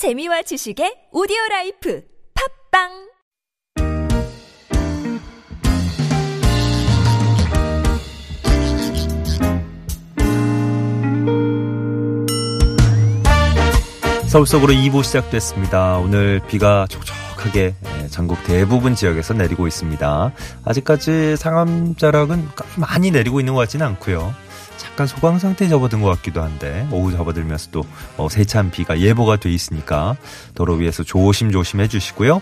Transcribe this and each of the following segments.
재미와 지식의 오디오 라이프 팟빵 서울 속으로 2부 시작됐습니다. 오늘 비가 촉촉하게 예, 전국 대부분 지역에서 내리고 있습니다. 아직까지 상암 자락은 많이 내리고 있는 것 같지는 않고요. 잠깐 소강 상태에 접어든 것 같기도 한데 오후 접어들면서도 어, 세찬 비가 예보가 돼 있으니까 도로 위에서 조심조심 해주시고요.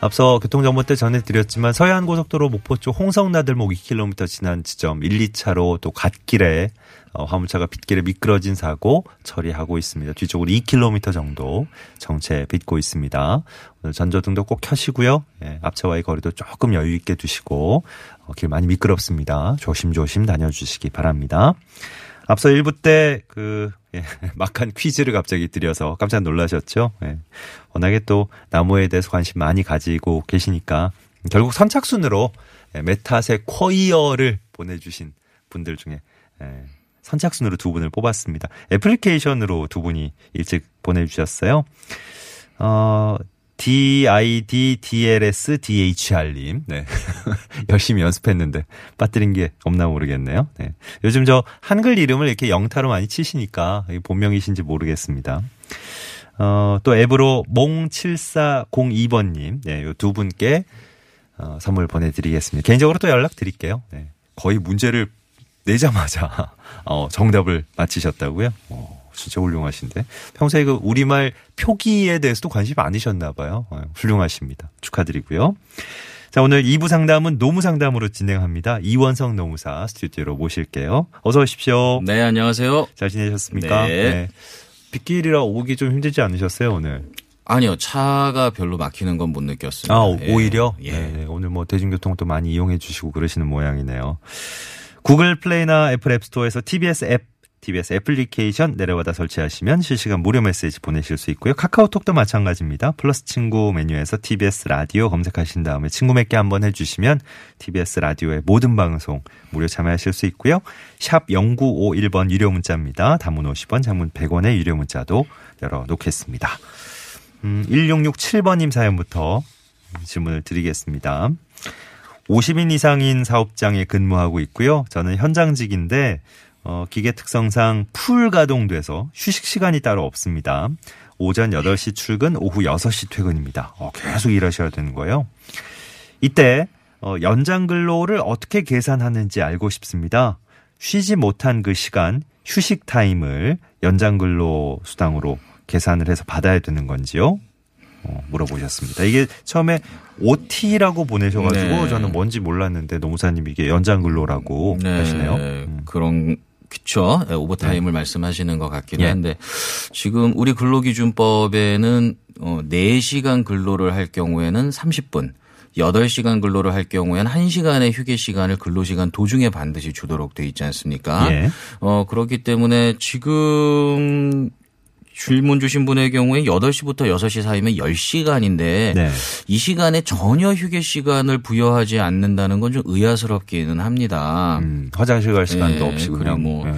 앞서 교통정보 때 전해드렸지만 서해안 고속도로 목포 쪽 홍성나들목 2km 지난 지점 1, 2차로 또 갓길에 어, 화물차가 빗길에 미끄러진 사고 처리하고 있습니다. 뒤쪽으로 2km 정도 정체 빗고 있습니다. 오늘 전조등도 꼭 켜시고요. 예, 앞차와의 거리도 조금 여유 있게 두시고 어, 길 많이 미끄럽습니다. 조심조심 다녀주시기 바랍니다. 앞서 1부 때 그 예, 막한 퀴즈를 갑자기 드려서 깜짝 놀라셨죠? 예. 워낙에 또 나무에 대해서 관심 많이 가지고 계시니까 결국 선착순으로 예, 메타세 쿼이어를 보내주신 분들 중에 예, 선착순으로 두 분을 뽑았습니다. 애플리케이션으로 두 분이 일찍 보내주셨어요. 어, DIDDLSDHR님. 네. 열심히 연습했는데 빠뜨린 게 없나 모르겠네요. 네. 요즘 저 한글 이름을 이렇게 영타로 많이 치시니까 본명이신지 모르겠습니다. 어, 또 앱으로 몽7402번님. 네, 요두 분께 어, 선물 보내드리겠습니다. 개인적으로 또 연락드릴게요. 네. 거의 문제를 내자마자 어, 정답을 맞히셨다고요? 어, 진짜 훌륭하신데. 평소에 그 우리말 표기에 대해서도 관심 많으셨나 봐요. 어, 훌륭하십니다. 축하드리고요. 자, 오늘 2부 상담은 노무 상담으로 진행합니다. 이원석 노무사 스튜디오로 모실게요. 어서 오십시오. 네, 안녕하세요. 잘 지내셨습니까? 네. 빗길이라 오기 좀 힘들지 않으셨어요, 오늘? 아니요, 차가 별로 막히는 건 못 느꼈습니다. 아, 오- 예. 오히려? 예. 네, 오늘 뭐 대중교통도 많이 이용해 주시고 그러시는 모양이네요. 구글 플레이나 애플 앱스토어에서 TBS 앱, TBS 애플리케이션 내려받아 설치하시면 실시간 무료 메시지 보내실 수 있고요. 카카오톡도 마찬가지입니다. 플러스 친구 메뉴에서 TBS 라디오 검색하신 다음에 친구 맺기 한번 해주시면 TBS 라디오의 모든 방송 무료 참여하실 수 있고요. 샵 0951번 유료 문자입니다. 단문 50원, 장문 100원의 유료 문자도 열어놓겠습니다. 음, 1667번님 사연부터 질문을 드리겠습니다. 50인 이상인 사업장에 근무하고 있고요. 저는 현장직인데 어, 기계 특성상 풀 가동돼서 휴식 시간이 따로 없습니다. 오전 8시 출근, 오후 6시 퇴근입니다. 어, 계속 일하셔야 되는 거예요. 이때 어, 연장 근로를 어떻게 계산하는지 알고 싶습니다. 쉬지 못한 그 시간 휴식 타임을 연장 근로 수당으로 계산을 해서 받아야 되는 건지요? 어, 물어보셨습니다. 이게 처음에 OT라고 보내셔가지고 네. 저는 뭔지 몰랐는데 노무사님 이게 연장 근로라고 네, 하시네요. 음. 그런 그쵸 예, 오버타임을 말씀하시는 것 같기는 예. 한데 지금 우리 근로기준법에는 어 4시간 근로를 할 경우에는 30분 8시간 근로를 할 경우에는 1시간의 휴게 시간을 근로시간 도중에 반드시 주도록 돼 있지 않습니까? 예. 어, 그렇기 때문에 지금 질문 주신 분의 경우에 8시부터 6시 사이면 10시간인데 네. 이 시간에 전혀 휴게 시간을 부여하지 않는다는 건 좀 의아스럽기는 합니다. 음, 화장실 갈 시간도 예, 없이 그냥 뭐 예,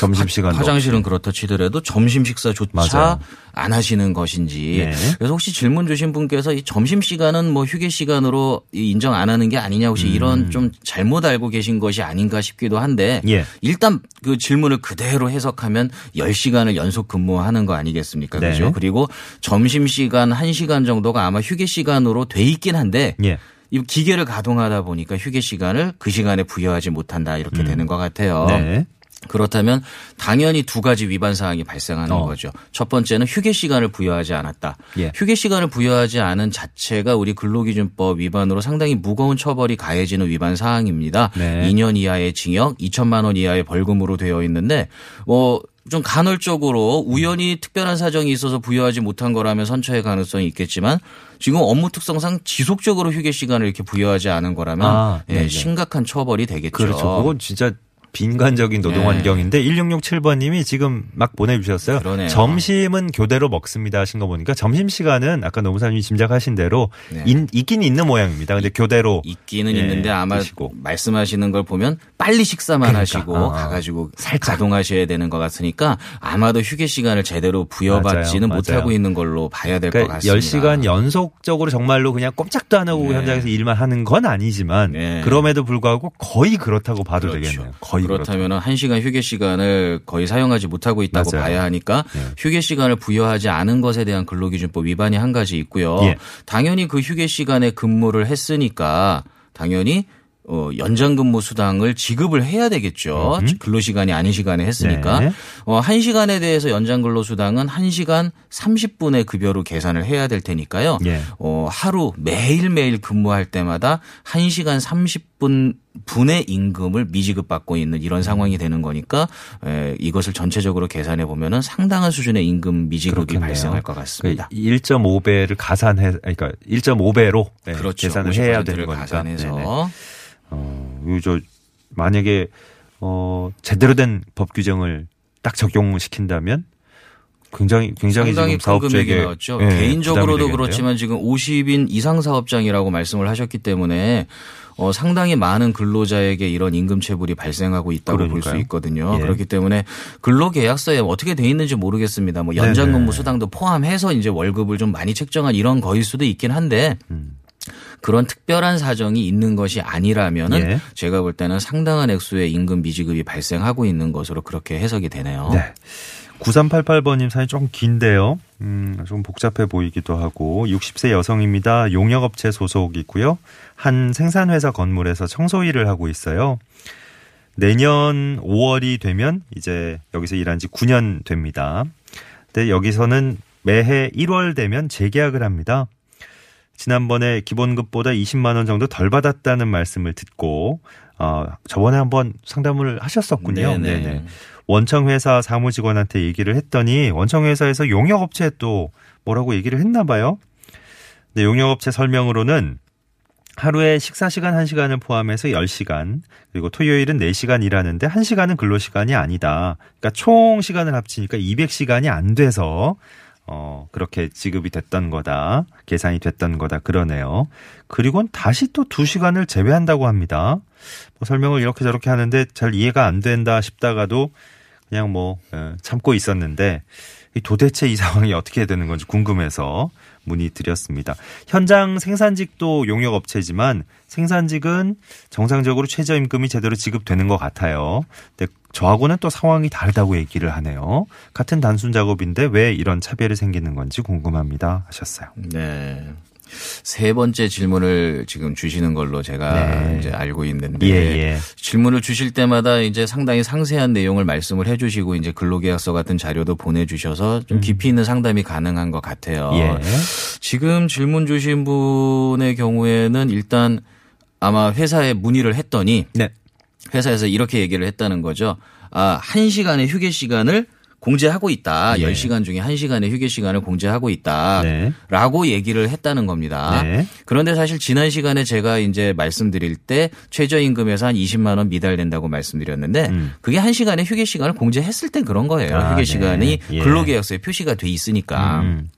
점심 시간도 화장실은. 그렇다 치더라도 점심 식사조차 맞아요. 안 하시는 것인지. 예. 그래서 혹시 질문 주신 분께서 이 점심 시간은 뭐 휴게 시간으로 이 인정 안 하는 게 아니냐 혹시 음. 이런 좀 잘못 알고 계신 것이 아닌가 싶기도 한데 예. 일단 그 질문을 그대로 해석하면 10시간을 연속 근무하는 거 아니겠습니까? 네. 그죠? 그리고 점심 시간 1시간 정도가 아마 휴게 시간으로 돼 있긴 한데 예. 이 기계를 가동하다 보니까 휴게 시간을 그 시간에 부여하지 못한다 이렇게 되는 것 같아요. 음. 네. 그렇다면 당연히 두 가지 위반 사항이 발생하는 어. 거죠. 첫 번째는 휴게 시간을 부여하지 않았다. 예. 휴게 시간을 부여하지 않은 자체가 우리 근로기준법 위반으로 상당히 무거운 처벌이 가해지는 위반 사항입니다. 네. 2년 이하의 징역, 2천만 원 이하의 벌금으로 되어 있는데 뭐좀 간헐적으로 우연히 특별한 사정이 있어서 부여하지 못한 거라면 선처의 가능성이 있겠지만 지금 업무 특성상 지속적으로 휴게 시간을 이렇게 부여하지 않은 거라면 아, 예, 네네. 심각한 처벌이 되겠죠. 그렇죠. 그건 진짜 빈관적인 노동 네. 환경인데 1667번님이 지금 막 보내주셨어요. 그러네요. 점심은 교대로 먹습니다 하신 거 보니까 점심 시간은 아까 노무사님이 짐작하신 대로 네. 인- 있긴 있는 모양입니다. 근데 교대로 있기는 예, 있는데 아마 드시고. 말씀하시는 걸 보면 빨리 식사만 그러니까, 하시고 어, 어. 가가지고 가동하셔야 되는 것 같으니까 아마도 휴게 시간을 제대로 부여받지는 맞아요, 못하고 맞아요. 있는 걸로 봐야 될것 그러니까 같습니다. 10시간 연속적으로 정말로 그냥 꼼짝도 안 하고 네. 현장에서 일만 하는 건 아니지만 네. 그럼에도 불구하고 거의 그렇다고 봐도 그렇죠. 되겠네요. 거의 그렇다. 그렇다면 한 시간 휴게 시간을 거의 사용하지 못하고 있다고 맞아요. 봐야 하니까 네. 휴게 시간을 부여하지 않은 것에 대한 근로기준법 위반이 한 가지 있고요. 예. 당연히 그 휴게 시간에 근무를 했으니까 당연히 어, 연장 근무 수당을 지급을 해야 되겠죠. 근로 시간이 아닌 시간에 했으니까. 네. 어, 한 시간에 대해서 연장 근로 수당은 한 시간 30분의 급여로 계산을 해야 될 테니까요. 예. 어, 하루 매일매일 근무할 때마다 1시간 30분 분의 임금을 미지급 받고 있는 이런 상황이 되는 거니까 에, 이것을 전체적으로 계산해 보면은 상당한 수준의 임금 미지급이 그렇겠네요. 발생할 것 같습니다. 1.5배를 가산해, 그러니까 1.5배로 그렇죠. 계산을 해야 50%를 되는 거니까. 가산해서 네네. 어, 이저 만약에 어 제대로 된 법 규정을 딱 적용시킨다면 굉장히 굉장히 지금 사업주에게. 예, 개인적으로도. 그렇지만 지금 50인 이상 사업장이라고 말씀을 하셨기 때문에 어, 상당히 많은 근로자에게 이런 임금 체불이 발생하고 있다고 볼 수. 있거든요. 예. 그렇기 때문에 근로계약서에 어떻게 돼 있는지 모르겠습니다. 뭐 연장근무 수당도 포함해서 이제 월급을 좀 많이 책정한 이런 거일 수도 있긴 한데 음. 그런 특별한 사정이 있는 것이 아니라면은 예. 제가 볼 때는 상당한 액수의 임금 미지급이 발생하고 있는 것으로 그렇게 해석이 되네요. 네. 9388번님 사연이 좀 긴데요. 음, 좀 복잡해 보이기도 하고 60세 여성입니다. 용역업체 소속이고요. 한 생산회사 건물에서 청소 일을 하고 있어요. 내년 5월이 되면 이제 여기서 일한 지 9년 됩니다. 근데 여기서는 매해 1월 되면 재계약을 합니다. 지난번에 기본급보다 20만 원 정도 덜 받았다는 말씀을 듣고 어, 저번에 한번 상담을 하셨었군요. 네네. 네네. 원청회사 사무직원한테 얘기를 했더니 원청회사에서 용역업체에 또 뭐라고 얘기를 했나 봐요. 근데 용역업체 설명으로는 하루에 식사 시간 1시간을 포함해서 10시간, 그리고 토요일은 4시간 일하는데 1시간은 근로 시간이 아니다. 그러니까 총 시간을 합치니까 200시간이 안 돼서 어, 그렇게 지급이 됐던 거다. 계산이 됐던 거다. 그러네요. 그리고는 다시 또 2시간을 제외한다고 합니다. 뭐 설명을 이렇게 저렇게 하는데 잘 이해가 안 된다 싶다가도 그냥 뭐 어, 참고 있었는데 이 도대체 이 상황이 어떻게 되는 건지 궁금해서 문의드렸습니다. 현장 생산직도 용역 업체지만 생산직은 정상적으로 최저임금이 제대로 지급되는 것 같아요. 근데 저하고는 또 상황이 다르다고 얘기를 하네요. 같은 단순 작업인데 왜 이런 차별이 생기는 건지 궁금합니다 하셨어요. 네. 세 번째 질문을 지금 주시는 걸로 제가 네. 이제 알고 있는데 예, 예. 질문을 주실 때마다 이제 상당히 상세한 내용을 말씀을 해 주시고 이제 근로계약서 같은 자료도 보내 주셔서 좀 깊이 있는 상담이 가능한 것 같아요. 음. 예. 지금 질문 주신 분의 경우에는 일단 아마 회사에 문의를 했더니 네. 회사에서 이렇게 얘기를 했다는 거죠. 아, 한 시간의 휴게 시간을 공제하고 있다. 예. 10시간 중에 1시간의 휴게 시간을 공제하고 있다. 네. 라고 얘기를 했다는 겁니다. 네. 그런데 사실 지난 시간에 제가 이제 말씀드릴 때 최저임금에서 한 20만 원 미달된다고 말씀드렸는데 음. 그게 한 시간의 휴게 시간을 공제했을 땐 그런 거예요. 아, 휴게 네. 시간이 예. 근로계약서에 표시가 돼 있으니까. 음.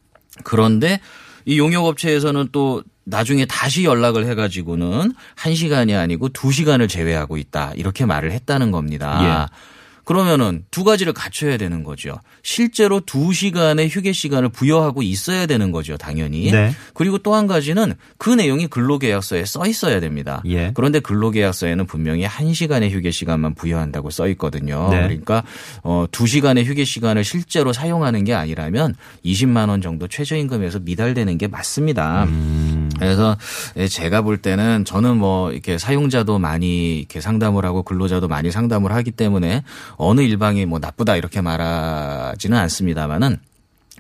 그런데 이 용역업체에서는 또 나중에 다시 연락을 해가지고는 한 시간이 아니고 두 시간을 제외하고 있다 이렇게 말을 했다는 겁니다. 예. 그러면은 두 가지를 갖춰야 되는 거죠. 실제로 두 시간의 휴게 시간을 부여하고 있어야 되는 거죠, 당연히. 네. 그리고 또 한 가지는 그 내용이 근로계약서에 써 있어야 됩니다. 예. 그런데 근로계약서에는 분명히 한 시간의 휴게 시간만 부여한다고 써 있거든요. 네. 그러니까 어, 두 시간의 휴게 시간을 실제로 사용하는 게 아니라면 20만 원 정도 최저임금에서 미달되는 게 맞습니다. 음. 그래서 예, 제가 볼 때는 저는 뭐 이렇게 사용자도 많이 이렇게 상담을 하고 근로자도 많이 상담을 하기 때문에 어느 일방이 뭐 나쁘다 이렇게 말하지는 않습니다만은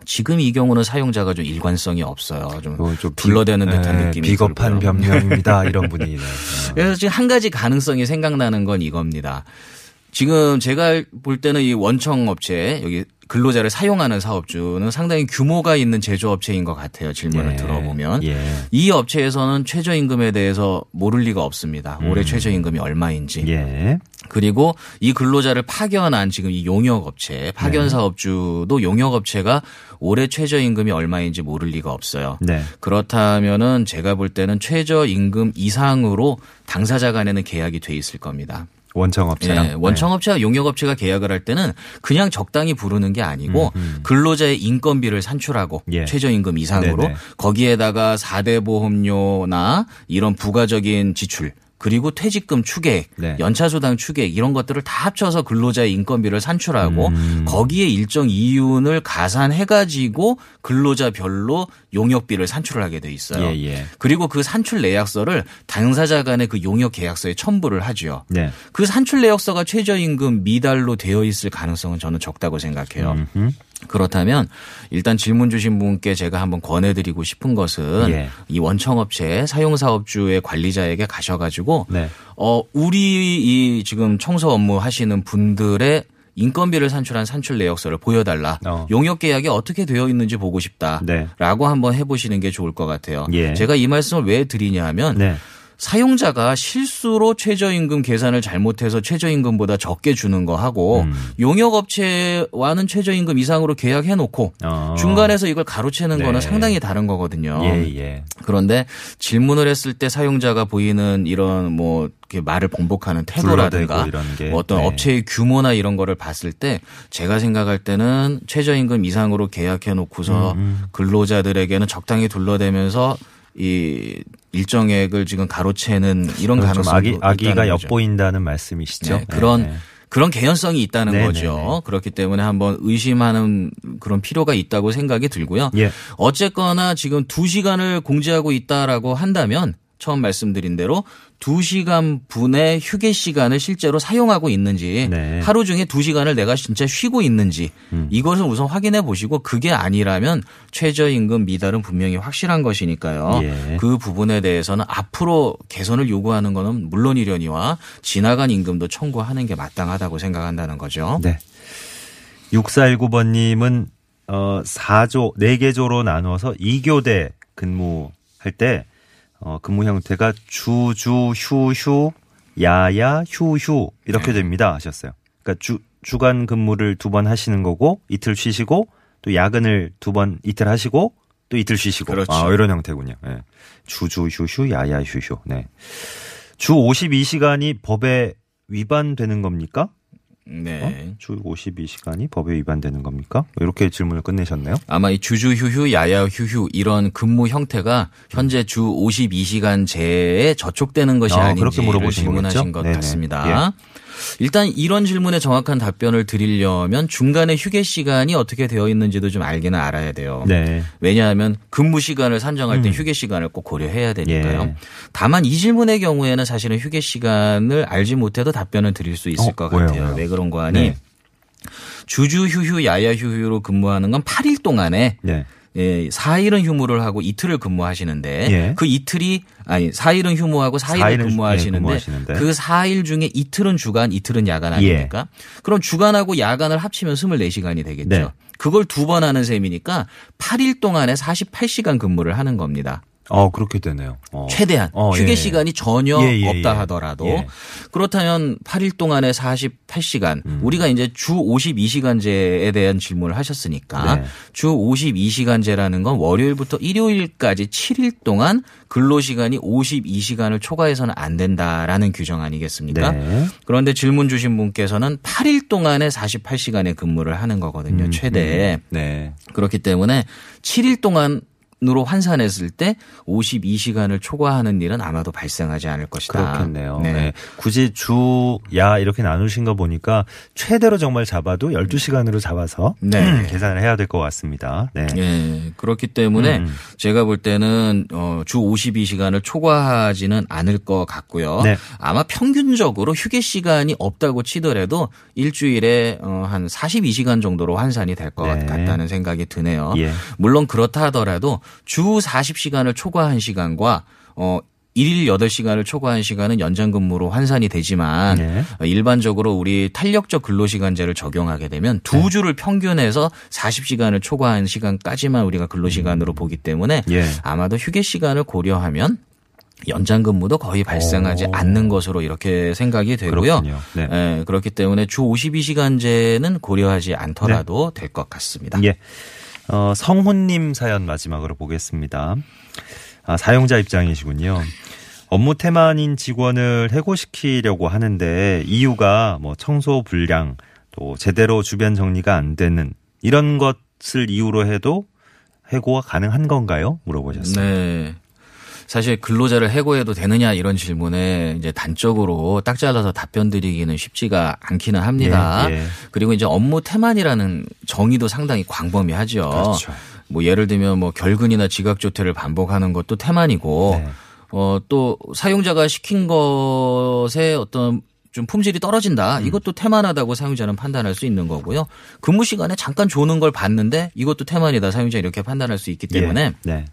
지금 이 경우는 사용자가 좀 일관성이 없어요. 좀 이거 좀 비- 둘러대는 듯한 예, 느낌이 비겁한 들고요. 변명입니다. 이런 분이. 네. 그래서 지금 한 가지 가능성이 생각나는 건 이겁니다. 지금 제가 볼 때는 이 원청 업체 여기 근로자를 사용하는 사업주는 상당히 규모가 있는 제조업체인 것 같아요. 질문을 예. 들어보면. 예. 이 업체에서는 최저임금에 대해서 모를 리가 없습니다. 올해 최저임금이 얼마인지. 예. 그리고 이 근로자를 파견한 지금 이 용역 업체, 파견 사업주도 용역 업체가 올해 최저 임금이 얼마인지 모를 리가 없어요. 네. 그렇다면은 제가 볼 때는 최저 임금 이상으로 당사자 간에는 계약이 돼 있을 겁니다. 원청업체랑. 예, 원청업체와 용역업체가 계약을 할 때는 그냥 적당히 부르는 게 아니고 근로자의 인건비를 산출하고 예. 최저임금 이상으로 네네. 거기에다가 4대 보험료나 이런 부가적인 지출 그리고 퇴직금 추계액, 네. 연차수당 추계액 이런 것들을 다 합쳐서 근로자의 인건비를 산출하고 음. 거기에 일정 이윤을 가산해 가지고 근로자별로 용역비를 산출을 하게 돼 있어요. 예, 예. 그리고 그 산출 내역서를 당사자 간의 그 용역 계약서에 첨부를 하죠. 네. 그 산출 내역서가 최저임금 미달로 되어 있을 가능성은 저는 적다고 생각해요. 음흠. 그렇다면 일단 질문 주신 분께 제가 한번 권해드리고 싶은 것은 예. 이 원청업체 사용사업주의 관리자에게 가셔가지고 네. 어 우리 이 지금 청소 업무 하시는 분들의 인건비를 산출한 산출 내역서를 보여달라. 어. 용역 계약이 어떻게 되어 있는지 보고 싶다라고 네. 한번 해보시는 게 좋을 것 같아요. 예. 제가 이 말씀을 왜 드리냐 하면 네. 사용자가 실수로 최저임금 계산을 잘못해서 최저임금보다 적게 주는 거 하고 음. 용역업체와는 최저임금 이상으로 계약해 놓고 어. 중간에서 이걸 가로채는 네. 거는 상당히 다른 거거든요. 예, 예. 그런데 질문을 했을 때 사용자가 보이는 이런 뭐 말을 번복하는 태도라든가 게. 어떤 네. 업체의 규모나 이런 거를 봤을 때 제가 생각할 때는 최저임금 이상으로 계약해 놓고서 음, 근로자들에게는 적당히 둘러대면서 이 일정액을 지금 가로채는 이런 좀 가능성도 아기, 아기가 있다는 거죠. 엿보인다는 말씀이시죠? 네, 그런 네. 그런 개연성이 있다는 네네네. 거죠. 그렇기 때문에 한번 의심하는 그런 필요가 있다고 생각이 들고요. 예. 어쨌거나 지금 2시간을 공지하고 있다라고 한다면 처음 말씀드린 대로 2시간 분의 휴게 시간을 실제로 사용하고 있는지 네. 하루 중에 2시간을 내가 진짜 쉬고 있는지 음. 이것을 우선 확인해 보시고 그게 아니라면 최저임금 미달은 분명히 확실한 것이니까요. 예. 그 부분에 대해서는 앞으로 개선을 요구하는 거는 물론이려니와 지나간 임금도 청구하는 게 마땅하다고 생각한다는 거죠. 네. 6419번님은 어 4조 4개 조로 나눠서 2교대 근무할 때 어, 근무 형태가 주 주 휴 휴 야야 휴 휴 이렇게 네. 됩니다 하셨어요. 그러니까 주 주간 근무를 두 번 하시는 거고 이틀 쉬시고 또 야근을 두 번 이틀 하시고 또 이틀 쉬시고 그렇죠. 아, 이런 형태군요. 네. 주주 휴휴 야야 휴휴. 네. 주 52시간이 법에 위반되는 겁니까? 네. 어? 주 52시간이 법에 위반되는 겁니까? 이렇게 질문을 끝내셨네요. 아마 이 주주 휴휴, 야야 휴휴 이런 근무 형태가 현재 주 52시간제에 저촉되는 것이 아, 아닌지 그렇게 물어보신 질문하신 거겠죠? 것 네네. 같습니다. 일단 이런 질문에 정확한 답변을 드리려면 중간에 휴게 시간이 어떻게 되어 있는지도 좀 알기는 알아야 돼요. 네. 왜냐하면 근무 시간을 산정할 때 음. 휴게 시간을 꼭 고려해야 되니까요. 예. 다만 이 질문의 경우에는 사실은 휴게 시간을 알지 못해도 답변을 드릴 수 있을 어, 것 왜요, 같아요. 왜 그런 거 하니? 네. 주주 휴휴, 야야 휴휴로 근무하는 건 8일 동안에 네. 예, 4일은 휴무를 하고 이틀을 근무하시는데 예. 그 이틀이 아니 4일은 휴무하고 4일을 4일은 예, 근무하시는데, 근무하시는데. 그 4일 중에 이틀은 주간, 이틀은 야간 예. 아닙니까? 그럼 주간하고 야간을 합치면 24시간이 되겠죠. 네. 그걸 두 번 하는 셈이니까 8일 동안에 48시간 근무를 하는 겁니다. 어, 그렇게 되네요. 어. 최대한 어, 휴게 예. 시간이 전혀 예, 예, 없다 예. 하더라도 예. 그렇다면 8일 동안에 48시간 음. 우리가 이제 주 52시간제에 대한 질문을 하셨으니까 네. 주 52시간제라는 건 월요일부터 일요일까지 7일 동안 근로 시간이 52시간을 초과해서는 안 된다라는 규정 아니겠습니까? 네. 그런데 질문 주신 분께서는 8일 동안에 48시간의 근무를 하는 거거든요. 최대. 네. 그렇기 때문에 7일 동안 으로 환산했을 때 52시간을 초과하는 일은 아마도 발생하지 않을 것이다. 그렇겠네요. 네. 네. 굳이 주, 야, 이렇게 나누신 거 보니까 최대로 정말 잡아도 12시간으로 잡아서 네. 계산을 해야 될 것 같습니다. 네. 예, 그렇기 때문에 음. 제가 볼 때는 어, 주 52시간을 초과하지는 않을 것 같고요. 네. 아마 평균적으로 휴게 시간이 없다고 치더라도 일주일에 어, 한 42시간 정도로 환산이 될것 네. 같다는 생각이 드네요. 예. 물론 그렇다 하더라도 주 40시간을 초과한 시간과 어 일일 8시간을 초과한 시간은 연장 근무로 환산이 되지만 네. 어, 일반적으로 우리 탄력적 근로 시간제를 적용하게 되면 두 네. 주를 평균해서 40시간을 초과한 시간까지만 우리가 근로 시간으로 보기 때문에 예. 아마도 휴게 시간을 고려하면 연장 근무도 거의 발생하지 오. 않는 것으로 이렇게 생각이 되고요. 네. 예, 그렇기 때문에 주 52시간제는 고려하지 않더라도 될 것 같습니다. 예. 어, 성훈님 사연 마지막으로 보겠습니다. 아, 사용자 입장이시군요. 업무 태만인 직원을 해고시키려고 하는데 이유가 뭐 청소 불량 또 제대로 주변 정리가 안 되는 이런 것을 이유로 해도 해고가 가능한 건가요? 물어보셨어요. 네. 사실 근로자를 해고해도 되느냐 이런 질문에 이제 단적으로 딱 잘라서 답변 드리기는 쉽지가 않기는 합니다. 예, 예. 그리고 이제 업무 태만이라는 정의도 상당히 광범위하죠. 그렇죠. 뭐 예를 들면 뭐 결근이나 지각 조퇴를 반복하는 것도 태만이고 네. 어또 사용자가 시킨 것에 어떤 좀 품질이 떨어진다. 음. 이것도 태만하다고 사용자는 판단할 수 있는 거고요. 근무 시간에 잠깐 조는 걸 봤는데 이것도 태만이다. 사용자 이렇게 판단할 수 있기 때문에 예. 네.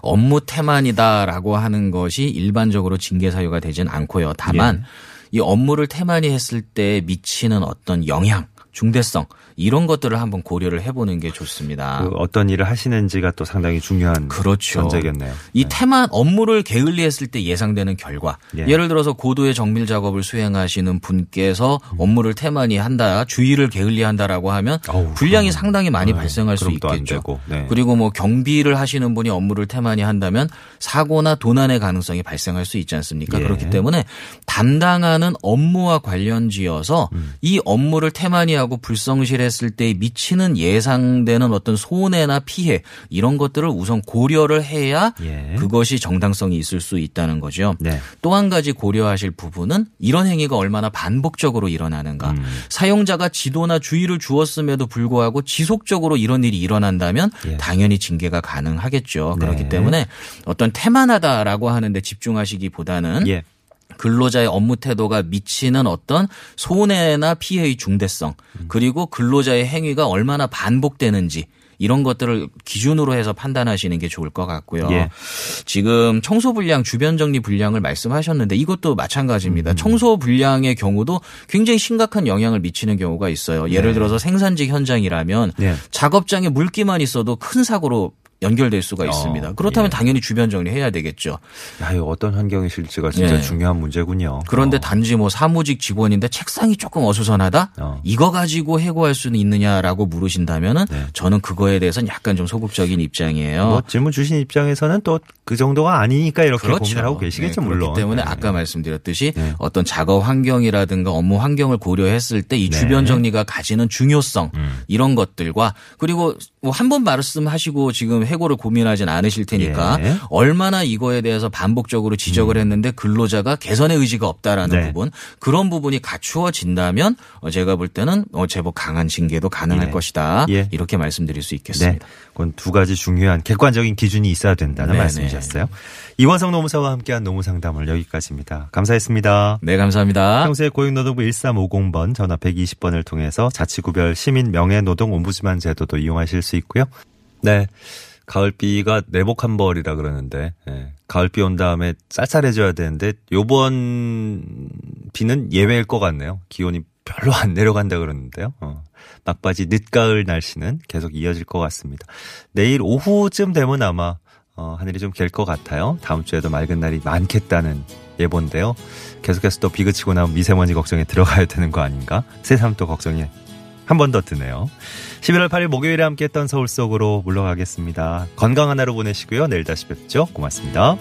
업무 태만이다라고 하는 것이 일반적으로 징계 사유가 되진 않고요. 다만 예. 이 업무를 태만히 했을 때 미치는 어떤 영향, 중대성 이런 것들을 한번 고려를 해보는 게 좋습니다. 그 어떤 일을 하시는지가 또 상당히 중요한 그렇죠. 전제겠네요. 이 네. 태만 업무를 게을리했을 때 예상되는 결과. 예. 예. 를 들어서 고도의 정밀 작업을 수행하시는 분께서 업무를 태만히 한다, 주의를 게을리한다라고 하면 어우, 분량이 그러면, 상당히 많이 네, 발생할 수 그럼 있겠죠. 네. 그리고 뭐 경비를 하시는 분이 업무를 태만히 한다면 사고나 도난의 가능성이 발생할 수 있지 않습니까? 예. 그렇기 때문에 담당하는 업무와 관련지어서 음. 이 업무를 태만히 하고 불성실 했을 때 미치는 예상되는 어떤 손해나 피해 이런 것들을 우선 고려를 해야 예. 그것이 정당성이 있을 수 있다는 거죠. 네. 또한 가지 고려하실 부분은 이런 행위가 얼마나 반복적으로 일어나는가. 음. 사용자가 지도나 주의를 주었음에도 불구하고 지속적으로 이런 일이 일어난다면 예. 당연히 징계가 가능하겠죠. 네. 그렇기 때문에 어떤 태만하다라고 하는데 집중하시기보다는 예. 근로자의 업무 태도가 미치는 어떤 손해나 피해의 중대성 음. 그리고 근로자의 행위가 얼마나 반복되는지 이런 것들을 기준으로 해서 판단하시는 게 좋을 것 같고요. 예. 지금 청소 불량, 주변 정리 불량을 말씀하셨는데 이것도 마찬가지입니다. 음. 청소 불량의 경우도 굉장히 심각한 영향을 미치는 경우가 있어요. 예를 네. 들어서 생산직 현장이라면 네. 작업장에 물기만 있어도 큰 사고로 연결될 수가 어, 있습니다. 그렇다면 예. 당연히 주변 정리해야 되겠죠. 야, 이거 어떤 환경이 실지가 진짜 예. 중요한 문제군요. 그런데 어. 단지 뭐 사무직 직원인데 책상이 조금 어수선하다? 어. 이거 가지고 해고할 수는 있느냐라고 물으신다면은 네. 저는 그거에 대해서는 약간 좀 소극적인 입장이에요. 뭐 질문 주신 입장에서는 또 그 정도가 아니니까 이렇게 고민을 하고 계시겠죠, 네, 물론. 그렇기 때문에 네. 아까 말씀드렸듯이 네. 어떤 작업 환경이라든가 업무 환경을 고려했을 때이 네. 주변 정리가 가지는 중요성 음. 이런 것들과 그리고 뭐 한 번 말씀하시고 지금 해고를 고민하진 않으실 테니까 예. 음. 얼마나 이거에 대해서 반복적으로 지적을 했는데 근로자가 개선의 의지가 없다라는 네. 부분 그런 부분이 갖추어진다면 어, 제가 볼 때는 어, 제법 강한 징계도 가능할 예. 것이다 예. 이렇게 말씀드릴 수 네. 있겠습니다. 그건 두 가지 중요한 객관적인 기준이 있어야 된다는 네네. 말씀이셨어요. 이원성 노무사와 함께한 노무 상담을 여기까지입니다. 감사했습니다. 네 감사합니다. 평소에 고용노동부 1350번 전화 120번을 통해서 자치구별 시민 명예노동 옴부즈만 제도도 이용하실 수 있고요. 네. 가을비가 내복한 벌이라 그러는데 예. 가을비 온 다음에 쌀쌀해져야 되는데 요번 비는 예외일 것 같네요. 기온이 별로 안 내려간다 그러는데요. 어. 막바지 늦가을 날씨는 계속 이어질 것 같습니다. 내일 오후쯤 되면 아마 어, 하늘이 좀 갤 것 같아요. 다음 주에도 맑은 날이 많겠다는 예보인데요. 계속해서 또 비 그치고 나면 미세먼지 걱정에 들어가야 되는 거 아닌가? 새삼 또 걱정이 한 번더 드네요. 11월 8일 목요일에 함께했던 서울 속으로 물러가겠습니다. 건강한 하루 보내시고요. 내일 다시 뵙죠. 고맙습니다.